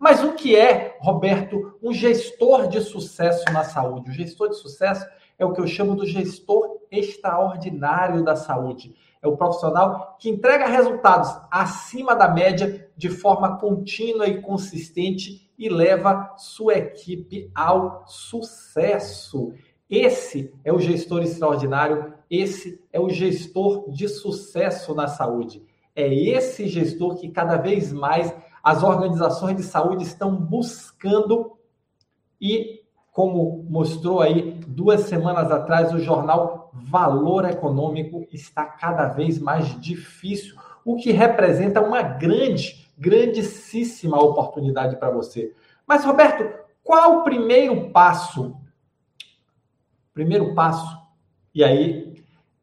Mas o que é, Roberto, um gestor de sucesso na saúde? O gestor de sucesso é o que eu chamo do gestor extraordinário da saúde. É o profissional que entrega resultados acima da média de forma contínua e consistente e leva sua equipe ao sucesso. Esse é o gestor extraordinário, esse é o gestor de sucesso na saúde. É esse gestor que cada vez mais as organizações de saúde estão buscando e, como mostrou aí duas semanas atrás, o jornal Valor Econômico está cada vez mais difícil, o que representa uma grande, grandíssima oportunidade para você. Mas, Roberto, qual o primeiro passo Primeiro passo, e aí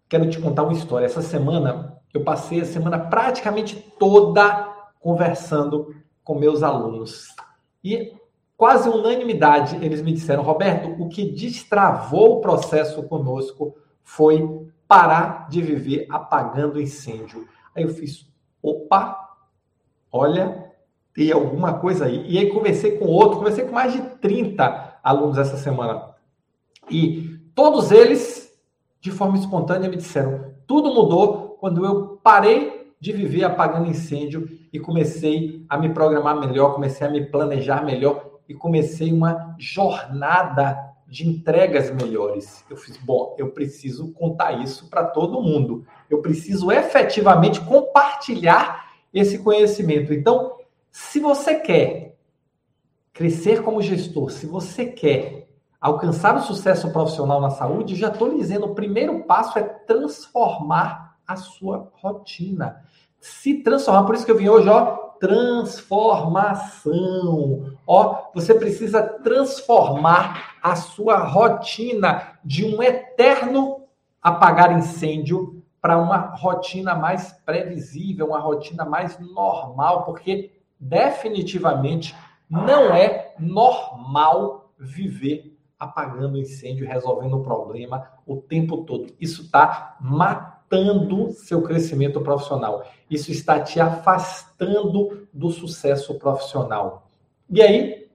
quero te contar uma história. Essa semana eu passei a semana praticamente toda conversando com meus alunos. E quase unanimidade eles me disseram, Roberto, o que destravou o processo conosco foi parar de viver apagando incêndio. Aí eu fiz, opa, olha, tem alguma coisa aí. E aí conversei com outro, conversei com mais de 30 alunos essa semana. E Todos eles, de forma espontânea, me disseram: tudo mudou quando eu parei de viver apagando incêndio e comecei a me programar melhor, comecei a me planejar melhor e comecei uma jornada de entregas melhores. Eu fiz, bom, eu preciso contar isso para todo mundo. Eu preciso efetivamente compartilhar esse conhecimento. Então, se você quer crescer como gestor, se você quer alcançar o sucesso profissional na saúde, já estou dizendo, o primeiro passo é transformar a sua rotina. Se transformar, por isso que eu vim hoje, ó, transformação. Ó, você precisa transformar a sua rotina de um eterno apagar incêndio para uma rotina mais previsível, uma rotina mais normal, porque definitivamente não é normal viver apagando incêndio, resolvendo o problema o tempo todo. Isso está matando seu crescimento profissional. Isso está te afastando do sucesso profissional. E aí,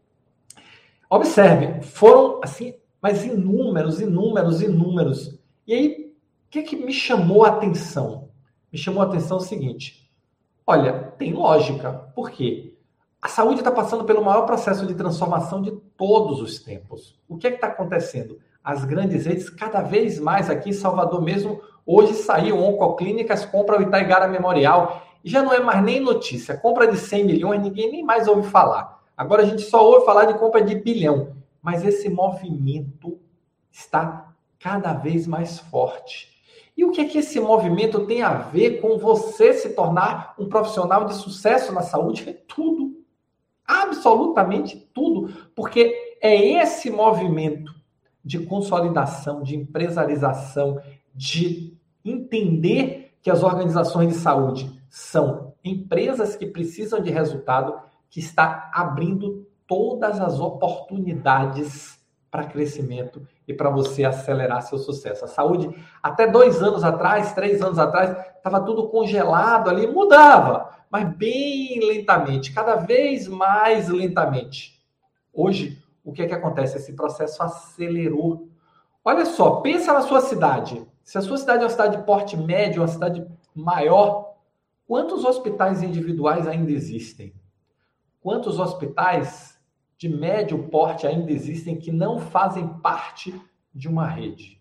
observe, foram assim, mas inúmeros, inúmeros, inúmeros. E aí, o que, que me chamou a atenção? Me chamou a atenção o seguinte: olha, tem lógica. Por quê? A saúde está passando pelo maior processo de transformação de todos os tempos. O que é que está acontecendo? As grandes redes, cada vez mais aqui em Salvador mesmo, hoje saiu Oncoclínicas, compra o Itaigara Memorial, e já não é mais nem notícia. Compra de 100 milhões, ninguém nem mais ouve falar. Agora a gente só ouve falar de compra de bilhão. Mas esse movimento está cada vez mais forte. E o que é que esse movimento tem a ver com você se tornar um profissional de sucesso na saúde? É tudo absolutamente tudo, porque é esse movimento de consolidação, de empresarização, de entender que as organizações de saúde são empresas que precisam de resultado, que está abrindo todas as oportunidades para crescimento e para você acelerar seu sucesso. A saúde, até dois anos atrás, três anos atrás, estava tudo congelado ali, mudava mas bem lentamente, cada vez mais lentamente. Hoje, o que é que acontece? Esse processo acelerou. Olha só, pensa na sua cidade. Se a sua cidade é uma cidade de porte médio, uma cidade maior, quantos hospitais individuais ainda existem? Quantos hospitais de médio porte ainda existem que não fazem parte de uma rede?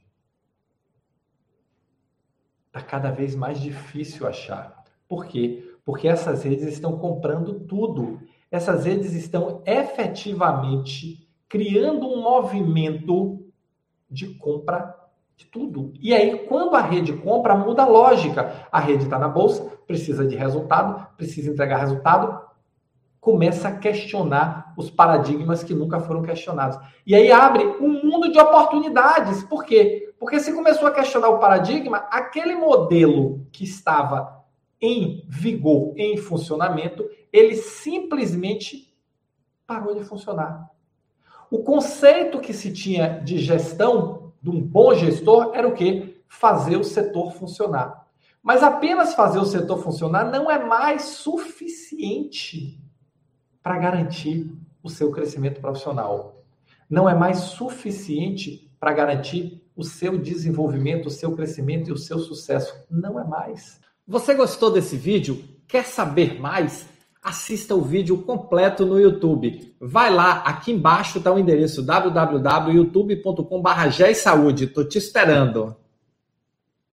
Está cada vez mais difícil achar. Por quê? porque essas redes estão comprando tudo. Essas redes estão efetivamente criando um movimento de compra de tudo. E aí, quando a rede compra, muda a lógica. A rede está na bolsa, precisa de resultado, precisa entregar resultado, começa a questionar os paradigmas que nunca foram questionados. E aí abre um mundo de oportunidades. Por quê? Porque se começou a questionar o paradigma, aquele modelo que estava em vigor, em funcionamento, ele simplesmente parou de funcionar. O conceito que se tinha de gestão, de um bom gestor, era o quê? Fazer o setor funcionar. Mas apenas fazer o setor funcionar não é mais suficiente. para garantir o seu crescimento profissional. Não é mais suficiente para garantir o seu desenvolvimento, o seu crescimento e o seu sucesso. Não é mais. Você gostou desse vídeo? Quer saber mais? Assista o vídeo completo no YouTube. Vai lá, aqui embaixo está o endereço www.youtube.com.br. Estou te esperando.